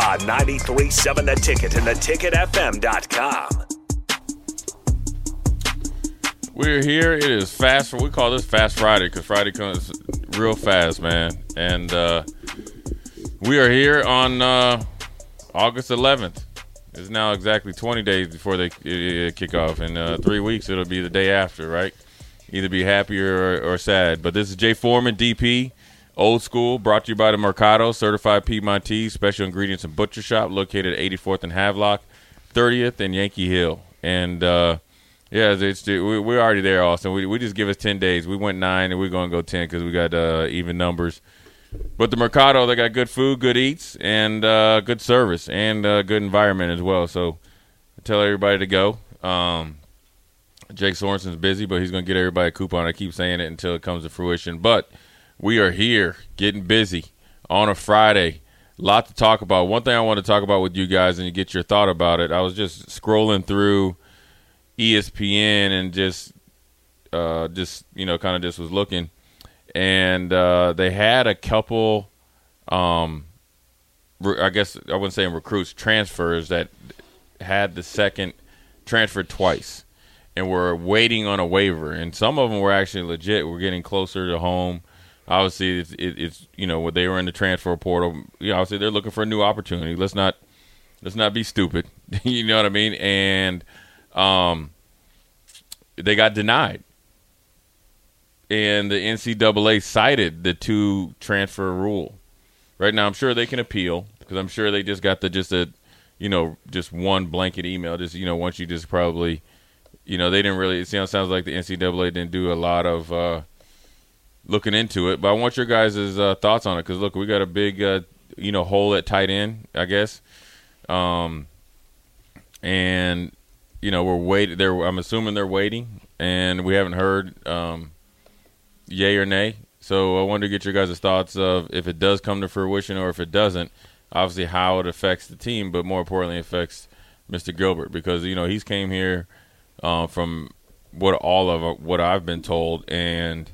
On 93.7 The Ticket and theticketfm.com. We're here. It is fast. We call this Fast Friday because Friday comes real fast, man. And uh, we are here on uh, August 11th. It's now exactly 20 days before they kick off. In uh, three weeks, it'll be the day after, right? Either be happy or, or sad. But this is Jay Foreman, DP. Old School, brought to you by the Mercado, certified Piedmontese, special ingredients and butcher shop, located at 84th and Havelock, 30th and Yankee Hill. And uh, yeah, it's, we, we're already there, Austin. We, we just give us 10 days. We went nine, and we're going to go 10 because we got uh, even numbers. But the Mercado, they got good food, good eats, and uh, good service, and uh, good environment as well. So I tell everybody to go. Um, Jake Sorensen's busy, but he's going to get everybody a coupon. I keep saying it until it comes to fruition. But – we are here getting busy on a Friday. A lot to talk about. One thing I want to talk about with you guys and get your thought about it. I was just scrolling through ESPN and just uh, just you know kind of just was looking and uh, they had a couple um, re- I guess I wouldn't say recruits transfers that had the second transferred twice and were waiting on a waiver and some of them were actually legit. We're getting closer to home obviously it's, it, it's you know they were in the transfer portal. Obviously they're looking for a new opportunity. Let's not let's not be stupid. you know what I mean? And um, they got denied, and the NCAA cited the two transfer rule. Right now, I'm sure they can appeal because I'm sure they just got the just a you know just one blanket email. Just you know once you just probably you know they didn't really. It sounds like the NCAA didn't do a lot of. Uh, looking into it. But I want your guys' uh, thoughts on it because look, we got a big uh, you know hole at tight end, I guess, um, and you know we're waiting. There, I'm assuming they're waiting, and we haven't heard um, yay or nay. So I wanted to get your guys' thoughts of if it does come to fruition or if it doesn't. Obviously, how it affects the team, but more importantly, affects Mr. Gilbert because you know he's came here uh, from what all of what I've been told, and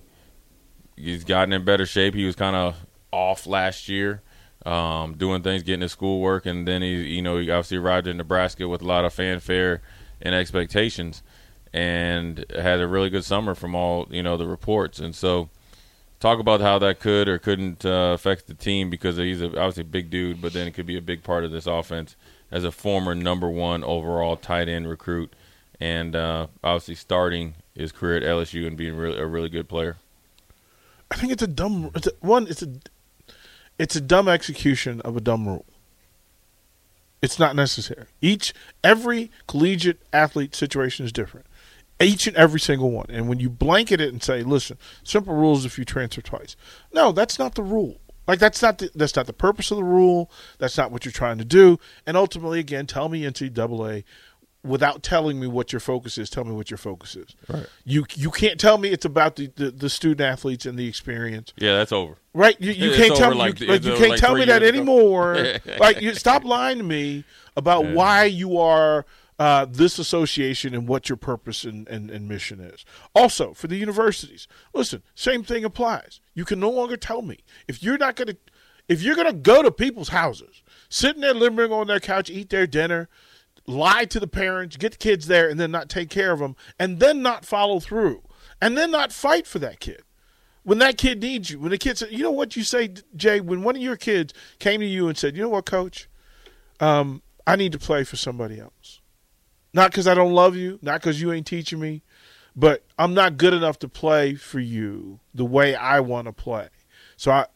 he's gotten in better shape. He was kind of off last year, um, doing things, getting his schoolwork, and then he, you know, he obviously arrived in Nebraska with a lot of fanfare and expectations, and had a really good summer from all you know the reports. And so, talk about how that could or couldn't uh, affect the team because he's a, obviously a big dude, but then it could be a big part of this offense as a former number one overall tight end recruit, and uh, obviously starting his career at LSU and being really, a really good player. I think it's a dumb. It's a, one. It's a. It's a dumb execution of a dumb rule. It's not necessary. Each every collegiate athlete situation is different. Each and every single one. And when you blanket it and say, "Listen, simple rules if you transfer twice," no, that's not the rule. Like that's not the, that's not the purpose of the rule. That's not what you're trying to do. And ultimately, again, tell me NCAA without telling me what your focus is, tell me what your focus is. Right. You you can't tell me it's about the, the, the student athletes and the experience. Yeah, that's over. Right? You, you It's can't tell me like- you, like, you can't like tell me that ago. anymore. like you stop lying to me about why you are uh, this association and what your purpose and, and, and mission is. Also, for the universities, listen, same thing applies. You can no longer tell me if you're not going to if you're going to go to people's houses, sit in their living room on their couch, eat their dinner, lie to the parents, get the kids there, and then not take care of them, and then not follow through, and then not fight for that kid. When that kid needs you, when the kid said, you know what you say, Jay, when one of your kids came to you and said, you know what, coach, um, I need to play for somebody else. Not because I don't love you, not because you ain't teaching me, but I'm not good enough to play for you the way I want to play. So I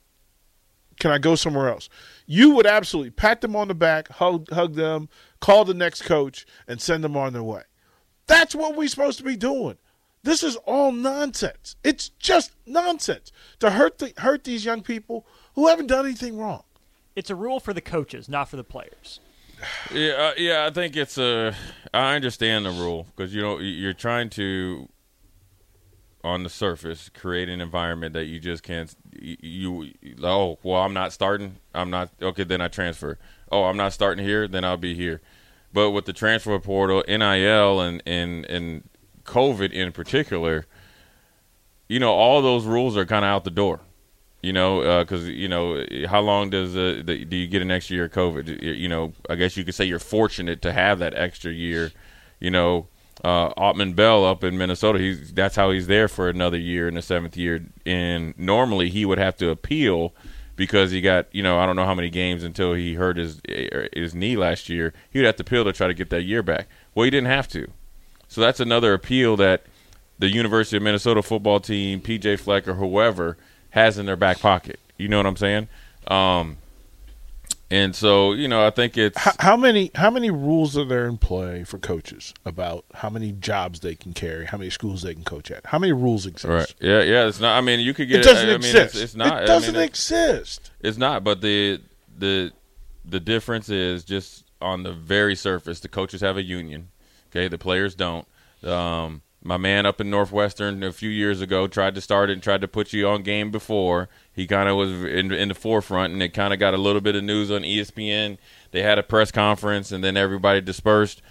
can I go somewhere else? You would absolutely pat them on the back, hug, hug them, call the next coach, and send them on their way. That's what we're supposed to be doing. This is all nonsense. It's just nonsense to hurt the, hurt these young people who haven't done anything wrong. It's a rule for the coaches, not for the players. Yeah, uh, yeah. I think it's a. I understand the rule because you know you're trying to, on the surface, create an environment that you just can't. You, you oh well, I'm not starting. I'm not okay. Then I transfer. Oh, I'm not starting here. Then I'll be here. But with the transfer portal, NIL, and and and COVID in particular, you know, all those rules are kind of out the door. You know, because you know, how long does uh, the, do you get an extra year of COVID? You know, I guess you could say you're fortunate to have that extra year. You know, uh, Altman Bell up in Minnesota, he's that's how he's there for another year in the seventh year. And normally he would have to appeal because he got you know I don't know how many games until he hurt his his knee last year. He would have to appeal to try to get that year back. Well, he didn't have to. So that's another appeal that the University of Minnesota football team, PJ Fleck or whoever, has in their back pocket. You know what I'm saying? Um, and so, you know, I think it's How, how many how many rules are there in play for coaches about how many jobs they can carry, how many schools they can coach at? How many rules exist? right. Yeah, yeah. It's not. I mean, you could get. It doesn't I mean, exist. It's, it's not. It doesn't I mean, exist. It's not. But the the the difference is just on the very surface. The coaches have a union. Okay, the players don't. Um, my man up in Northwestern a few years ago tried to start it and tried to put you on game before. He kind of was in, in the forefront, and it kind of got a little bit of news on ESPN. They had a press conference, and then everybody dispersed.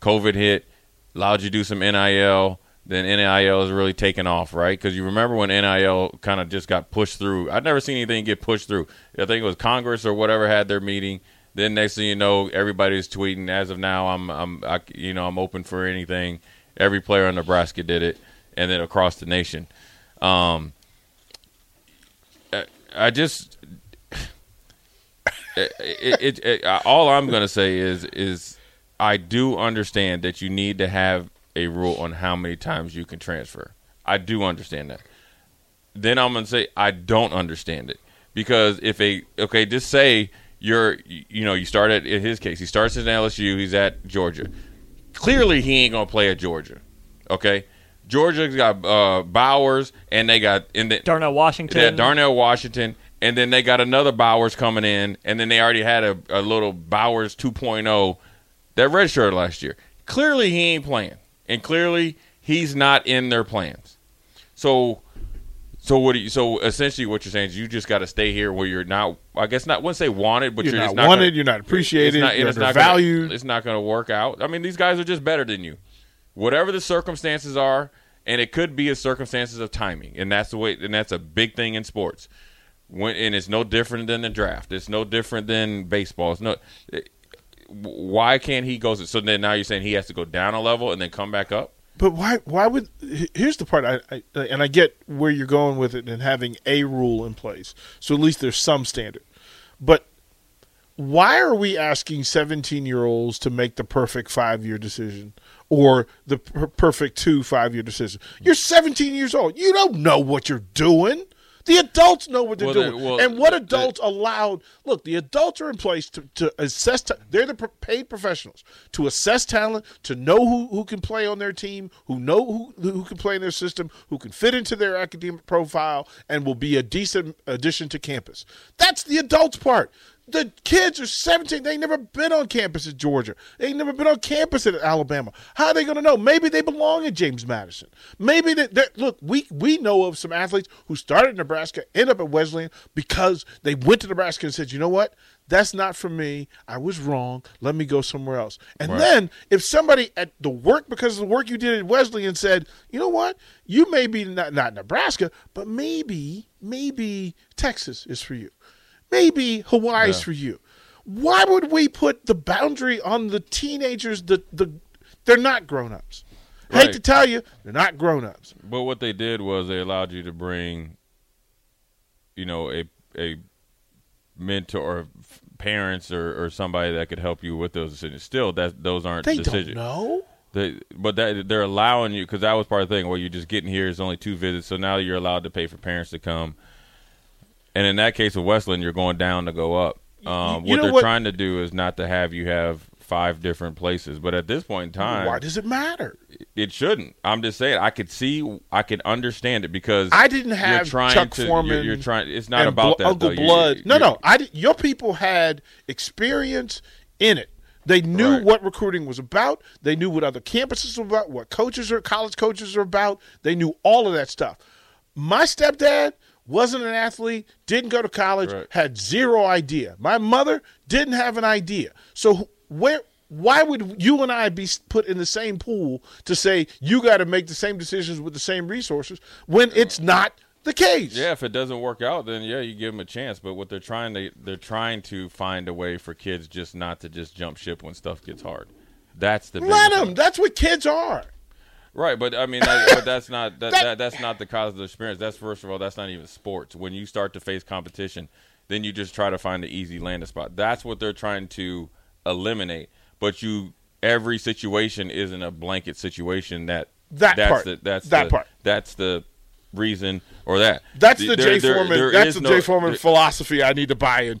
COVID hit, allowed you to do some NIL. Then NIL is really taken off, right? Because you remember when NIL kind of just got pushed through. I've never seen anything get pushed through. I think it was Congress or whatever had their meeting. Then next thing you know, everybody's tweeting. As of now, I'm, I'm, I, you know, I'm open for anything. Every player in Nebraska did it, and then across the nation. Um, I- just, it, it, it, all I'm going to say is, is I do understand that you need to have a rule on how many times you can transfer. I do understand that. Then I'm going to say I don't understand it because if a okay, just say you're you know you start at in his case he starts at LSU, he's at Georgia. Clearly he ain't going to play at Georgia. Okay, Georgia's got uh, Bowers and they got in the Darnell Washington. yeah, Darnell Washington, and then they got another Bowers coming in, and then they already had a, a little Bowers 2.0 that redshirt last year. Clearly, he ain't playing, and clearly he's not in their plans. So, so what? Do you, so essentially, what you're saying is you just got to stay here where you're not. I guess not. Wouldn't say wanted, but You're you're, not not wanted, Gonna, you're not appreciated, it's not, you're it's not. Gonna, it's not going to work out. I mean, these guys are just better than you. Whatever the circumstances are, and it could be a circumstances of timing, and that's the way. And that's a big thing in sports. When, and it's no different than the draft. It's no different than baseball. It's no. it- why can't he go? So then now you're saying he has to go down a level and then come back up. But why? Why would? Here's the part. I, I and I get where you're going with it and having a rule in place. So at least there's some standard. But why are we asking 17 year olds to make the perfect five year decision or the per- perfect two five year decision? You're 17 years old. You don't know what you're doing. The adults know what they're Well, doing. they- well, and what adults allowed? Look, the adults are in place to, to assess. ta- they're the paid professionals to assess talent, to know who, who can play on their team, who know who who can play in their system, who can fit into their academic profile, and will be a decent addition to campus. That's the adults part. The kids are 17. They ain't never been on campus at Georgia. They ain't never been on campus at Alabama. How are they going to know? Maybe they belong at James Madison. Maybe they, they're- look. We we know of some athletes who started in Nebraska, end up at Wesleyan because they went to Nebraska and said, "You know what? That's not for me. I was wrong. Let me go somewhere else." And Right. then if somebody at the work because of the work you did at Wesleyan said, "You know what? You may be not not Nebraska, but maybe maybe Texas is for you." Maybe Hawaii's Yeah. for you. Why would we put the boundary on the teenagers? The the they're not grown ups. Hate to tell you, they're not grown ups. But what they did was they allowed you to bring, you know, a a mentor, or parents, or, or somebody that could help you with those decisions. Still, that those aren't They decisions. don't know. They, but that they're allowing you because that was part of the thing where you're just getting here is only two visits, so now you're allowed to pay for parents to come. And in that case of Wesleyan, you're going down to go up. Um, you what they're what- trying to do is not to have you have five different places, but at this point in time, Why does it matter? it shouldn't. I'm just saying I could see, I could understand it because I didn't you're have trying Chuck to, Foreman. You're, you're trying. It's not about that. Uncle though. You- Blood. no, you- no. I did, your people had experience in it. They knew Right. what recruiting was about. They knew what other campuses were about, what coaches are, college coaches are about. They knew all of that stuff. My stepdad wasn't an athlete, didn't go to college, Right. had zero idea. My mother didn't have an idea. So where? Why would you and I be put in the same pool to say you got to make the same decisions with the same resources when it's not the case? Yeah, if it doesn't work out, then yeah, you give them a chance. But what they're trying to they're trying to find a way for kids just not to just jump ship when stuff gets hard. That's the Let them. thing. That's what kids are. Right. But I mean, that, but that's not that, that that's not the cause of the experience. That's first of all, that's not even sports. When you start to face competition, then you just try to find the easy landing spot. That's what they're trying to eliminate. But you every situation isn't a blanket situation that That that's part. the that's That the, part. that's the reason or that That's the There- Jay Foreman. that's the no- Jay Foreman philosophy I need to buy in.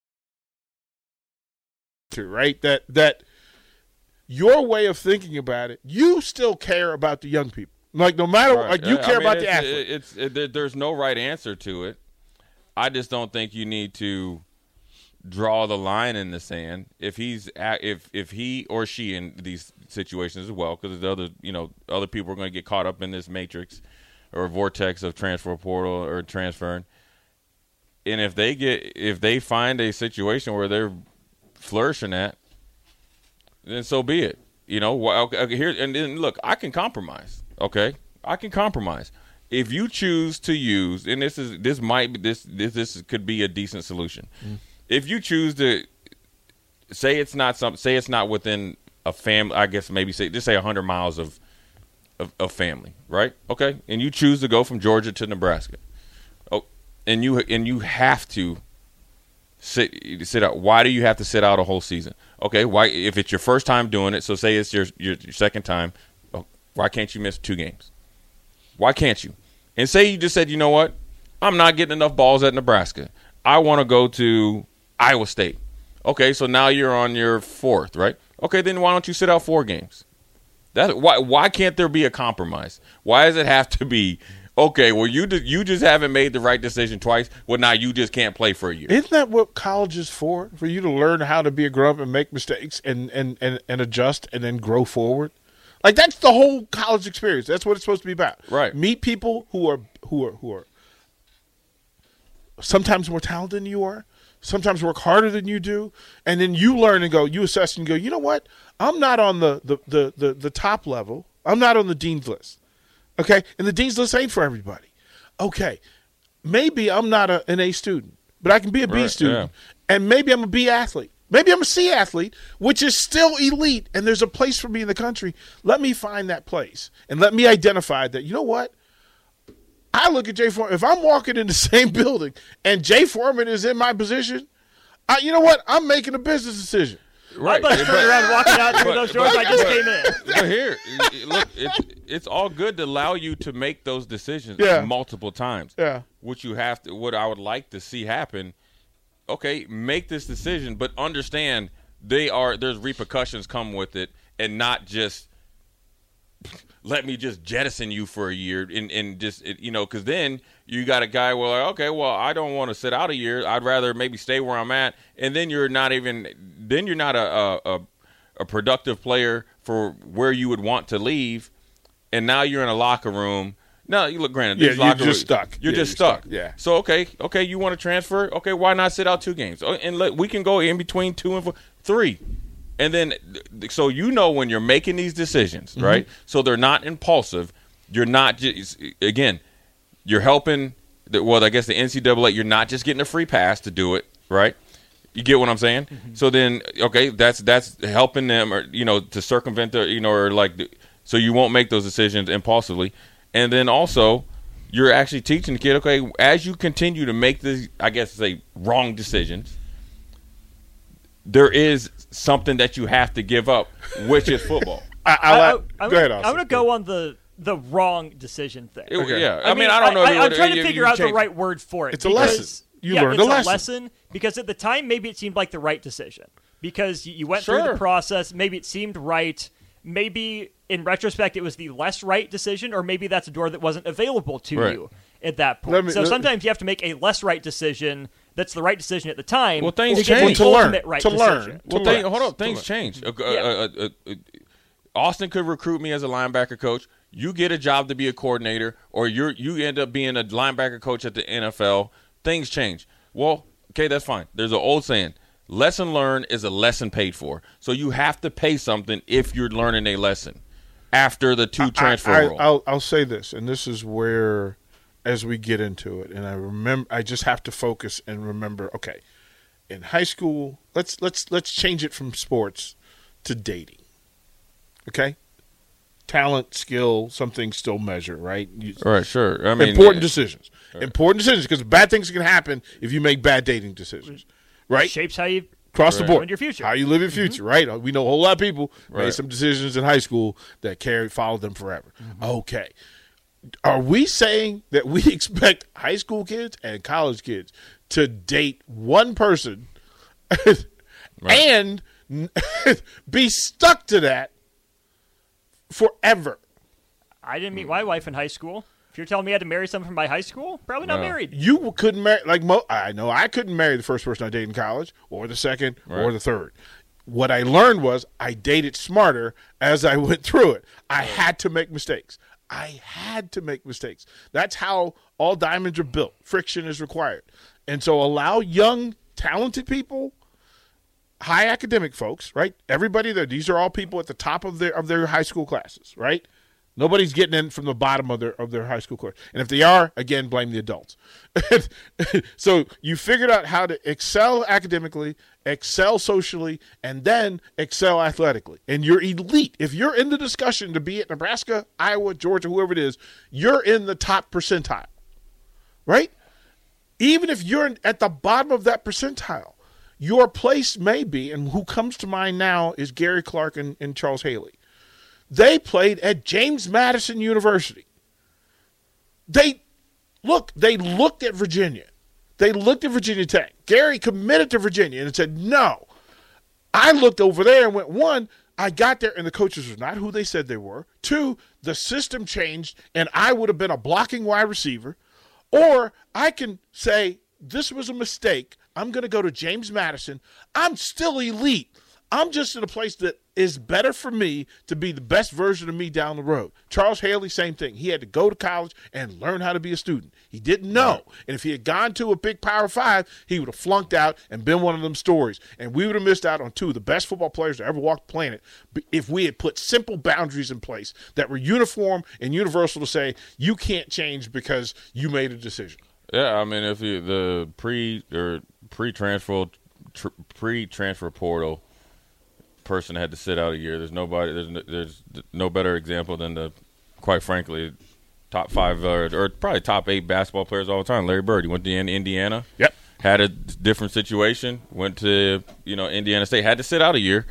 To, right? That that your way of thinking about it, you still care about the young people. Like no matter Right. like you Yeah, I care mean, about the it's- athlete. It's, it, there- there's no right answer to it. I just don't think you need to draw the line in the sand. If he's at, if if he or she in these situations as well, because the other you know other people are going to get caught up in this matrix or vortex of transfer portal or transferring. And if they get if they find a situation where they're flourishing at, then so be it. You know, okay, okay, here and then look, I can compromise. Okay, I can compromise. If you choose to use, and this is this might be this this this could be a decent solution. Mm. If you choose to say it's not some say it's not within a family, I guess maybe say just say hundred miles of, of of family, right? Okay, and you choose to go from Georgia to Nebraska. Oh, and you and you have to sit sit out. Why do you have to sit out a whole season? Okay, why if it's your first time doing it? So say it's your your, your second time. oh, Why can't you miss two games? Why can't you? And say you just said, you know what? I'm not getting enough balls at Nebraska. I want to go to Iowa State. Okay, so now you're on your fourth, right? Okay, then why don't you sit out four games? That why why can't there be a compromise? Why does it have to be okay? Well, you ju- you just haven't made the right decision twice. Well, now you just can't play for a year. Isn't that what college is for? For you to learn how to be a grown up and make mistakes and, and, and, and adjust and then grow forward. Like that's the whole college experience. That's what it's supposed to be about. Right. Meet people who are who are who are sometimes more talented than you are, sometimes work harder than you do, and then you learn and go, you assess and go, you know what? I'm not on the the the the, the top level. I'm not on the dean's list. Okay, and the dean's list ain't for everybody. Okay, maybe I'm not a, an A student, but I can be a B Right, student, and maybe I'm a B athlete. Maybe I'm a C athlete, which is still elite, and there's a place for me in the country. Let me find that place and let me identify that. You know what? I look at Jay Foreman. If I'm walking in the same building and Jay Foreman is in my position, I, you know what? I'm making a business decision. Right. I'm about to turn around walking out through those doors I just came in. But here, look, it's it's all good to allow you to make those decisions Yeah. multiple times. Yeah. What you have to, what I would like to see happen. Okay, make this decision, but understand they are there's repercussions come with it, and not just let me just jettison you for a year and, and just it, you know because then you got a guy well like, okay well i don't want to sit out a year. I'd rather maybe stay where i'm at. And then you're not even then you're not a a, a, productive player for where you would want to leave. And now you're in a locker room. No you look granted Yeah, you're just rooms- stuck. you're Yeah, just you're stuck. stuck. Yeah. so okay okay you want to transfer? Okay why not sit out two games? Oh, and let, we can go in between two and four three and then so you know when you're making these decisions Mm-hmm. right? So they're not impulsive. You're not just again you're helping the, well i guess the ncaa you're not just getting a free pass to do it right? You get what i'm saying? Mm-hmm. so then okay that's that's helping them or you know to circumvent the you know or like the- so you won't make those decisions impulsively. And then also you're actually teaching the kid okay as you continue to make these i guess say wrong decisions there is something that you have to give up, which is football. I, I, I, like, am go gonna, ahead, I'm going to go on the the wrong decision thing. It- Yeah, I, I mean, I don't know. I, if it am trying you- to you figure out the right word for it. It's a lesson. You yeah, learned it's a lesson. because at the time maybe it seemed like the right decision because you, you went through the process. Maybe it seemed right. Maybe in retrospect it was the less right decision, or maybe that's a door that wasn't available to Right. you at that point. Me- so let- sometimes you have to make a less right decision that's the right decision at the time. Well, things change. To learn. right To learn. Well, To thing, learn. hold on. Things change. Uh, uh, Yeah. uh, uh, uh, Austin could recruit me as a linebacker coach. You get a job to be a coordinator, or you you end up being a linebacker coach at the NFL. Things change. Well, okay, that's fine. There's an old saying: "Lesson learned is a lesson paid for." So you have to pay something if you're learning a lesson after the two transfer I, rule. I'll, I'll say this, and this is where, as we get into it, and I remember, I just have to focus and remember. Okay, in high school, let's let's let's change it from sports to dating. Okay, talent, skill, some things still measure, right? You, All right, sure. I mean, important decisions, important decisions, because bad things can happen if you make bad dating decisions, right? Shapes how you across the board. And your future. How you live your future, right? We know a whole lot of people made Right. some decisions in high school that carry followed them forever. Mm-hmm. Okay. Are we saying that we expect high school kids and college kids to date one person and be stuck to that forever? I didn't meet my wife in high school. If you're telling me I had to marry someone from my high school, probably not No. married. You couldn't marry like mo- I know I couldn't marry the first person I dated in college or the second or the third. What I learned was I dated smarter as I went through it. I had to make mistakes. I had to make mistakes. That's how all diamonds are built. Friction is required. And so allow young talented people high academic folks, right? Everybody there, these are all people at the top of their of their high school classes, right? Nobody's getting in from the bottom of their of their high school course. And if they are, again, blame the adults. so you figured out how to excel academically, excel socially, and then excel athletically. And you're elite. If you're in the discussion to be at Nebraska, Iowa, Georgia, whoever it is, you're in the top percentile. Right? even if you're at the bottom of that percentile, your place may be, and who comes to mind now is Gary Clark and, and Charles Haley. They played at James Madison University. They look, they looked at Virginia. They looked at Virginia Tech. Gary committed to Virginia and said, No. I looked over there and went, one, I got there and the coaches were not who they said they were. Two, the system changed and I would have been a blocking wide receiver. Or I can say, this was a mistake. I'm going to go to James Madison. I'm still elite. I'm just in a place that is better for me to be the best version of me down the road. Charles Haley, same thing. He had to go to college and learn how to be a student. He didn't know. And if he had gone to a big Power Five, he would have flunked out and been one of them stories. And we would have missed out on two of the best football players to ever walk the planet if we had put simple boundaries in place that were uniform and universal to say, you can't change because you made a decision. Yeah, I mean, if you the pre or pre transfer tr- pre transfer portal person had to sit out a year, there's nobody there's no, there's no better example than the quite frankly top five uh, or probably top eight basketball players all the time. Larry Bird, he went to Indiana. Yep. Had a different situation. Went to you know Indiana State. Had to sit out a year.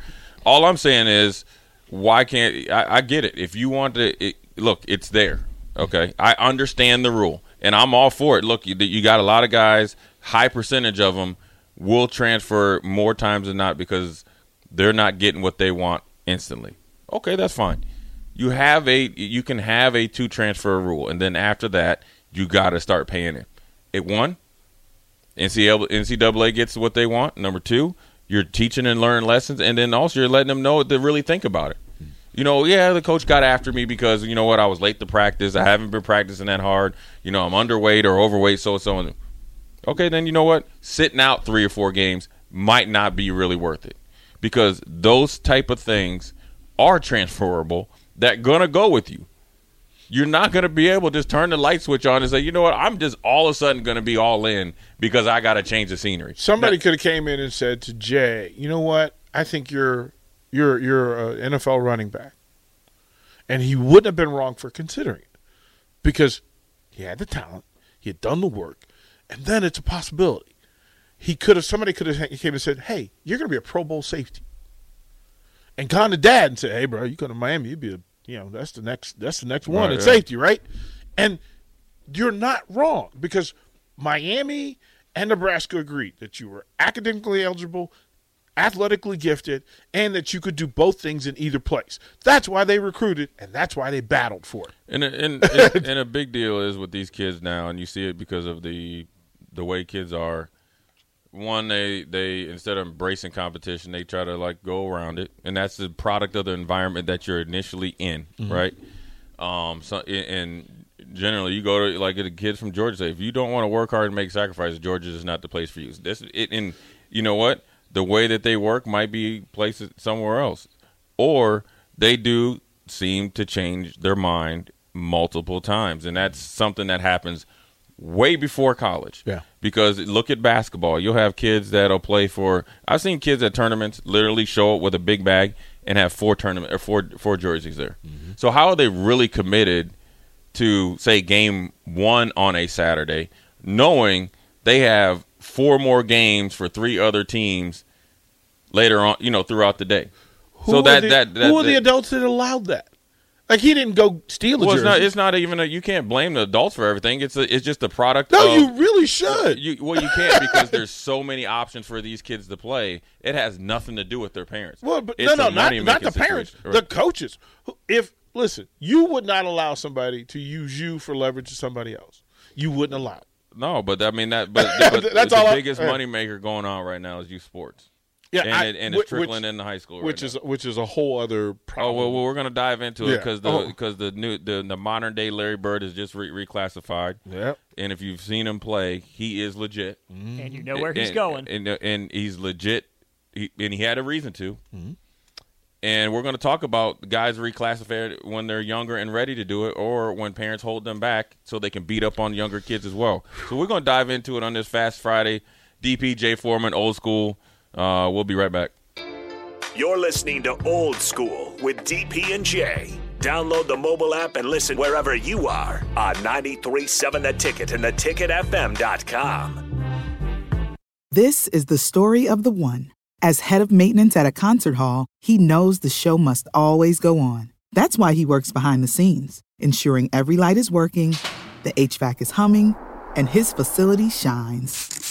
All I'm saying is, why can't I, I get it? If you want to, it, look, it's there. Okay, I understand the rule and I'm all for it. Look, you, you got a lot of guys, high percentage of them will transfer more times than not because they're not getting what they want instantly. Okay, that's fine. You have a you can have a two transfer rule, and then after that, you got to start paying it. It one, NCAA, gets what they want. Number two, you're teaching and learning lessons, and then also you're letting them know to really think about it you know, yeah, the coach got after me because you know what, I was late to practice. I haven't been practicing that hard. You know, I'm underweight or overweight, so so. Okay, then you know what, sitting out three or four games might not be really worth it because those type of things are transferable that gonna go with you. You're not gonna be able to just turn the light switch on and say, you know what, I'm just all of a sudden gonna be all in because I got to change the scenery. Somebody could have came in and said to Jay, you know what, I think you're you're you're an NFL running back, and he wouldn't have been wrong for considering it because he had the talent, he had done the work, and then it's a possibility. He could have somebody could have came and said, "Hey, you're going to be a Pro Bowl safety," and gone to dad and said, "Hey, bro, you go to Miami, you'd be a you know that's the next that's the next one right, in safety, right?" And you're not wrong because Miami and Nebraska agreed that you were academically eligible, athletically gifted, and that you could do both things in either place. That's why they recruited, and that's why they battled for it. And and, and, and a big deal is with these kids now, and you see it because of the the way kids are. One, they they instead of embracing competition, they try to like go around it, and that's the product of the environment that you're initially in, mm-hmm. right? Um, so and generally you go to like the kids from Georgia say, if you don't want to work hard and make sacrifices, Georgia is not the place for you. This it, and you know what? the way that they work might be placed somewhere else, or they do seem to change their mind multiple times, and that's something that happens way before college. Yeah. Because look at basketball. You'll have kids that'll play for. I've seen kids at tournaments literally show up with a big bag and have four tournament or four four jerseys there. Mm-hmm. So how are they really committed to say game one on a Saturday, knowing they have four more games for three other teams later on, you know, throughout the day. Who so that, the, that, that who are the adults that allowed that? Like he didn't go steal a well, jersey. It's not, it's not even a, you can't blame the adults for everything. It's a, it's just a product. No, of, you really should. You, well, you can't because there's so many options for these kids to play. It has nothing to do with their parents. Well, but it's no, no, not, not the parents, the coaches. If listen, you would not allow somebody to use you for leverage to somebody else. You wouldn't allow. It. No, but I mean that. But, but that's the biggest I, moneymaker going on right now is youth sports. Yeah, and, I, it, and it's trickling which, into high school, right which now. is which is a whole other problem. Oh well, well we're gonna dive into it because the because oh. the new the, the modern day Larry Bird is just re- reclassified. Yeah, and if you've seen him play, he is legit, mm-hmm. and you know where he's going, and, and, and he's legit, he, and he had a reason to. Mm-hmm. And we're going to talk about guys reclassified when they're younger and ready to do it, or when parents hold them back so they can beat up on younger kids as well. So we're going to dive into it on this Fast Friday. DPJ Foreman, old school. Uh, we'll be right back. You're listening to Old School with DP and J. Download the mobile app and listen wherever you are on 93.7 The Ticket and theticketfm.com. This is the story of the one. As head of maintenance at a concert hall, he knows the show must always go on. That's why he works behind the scenes, ensuring every light is working, the HVAC is humming, and his facility shines.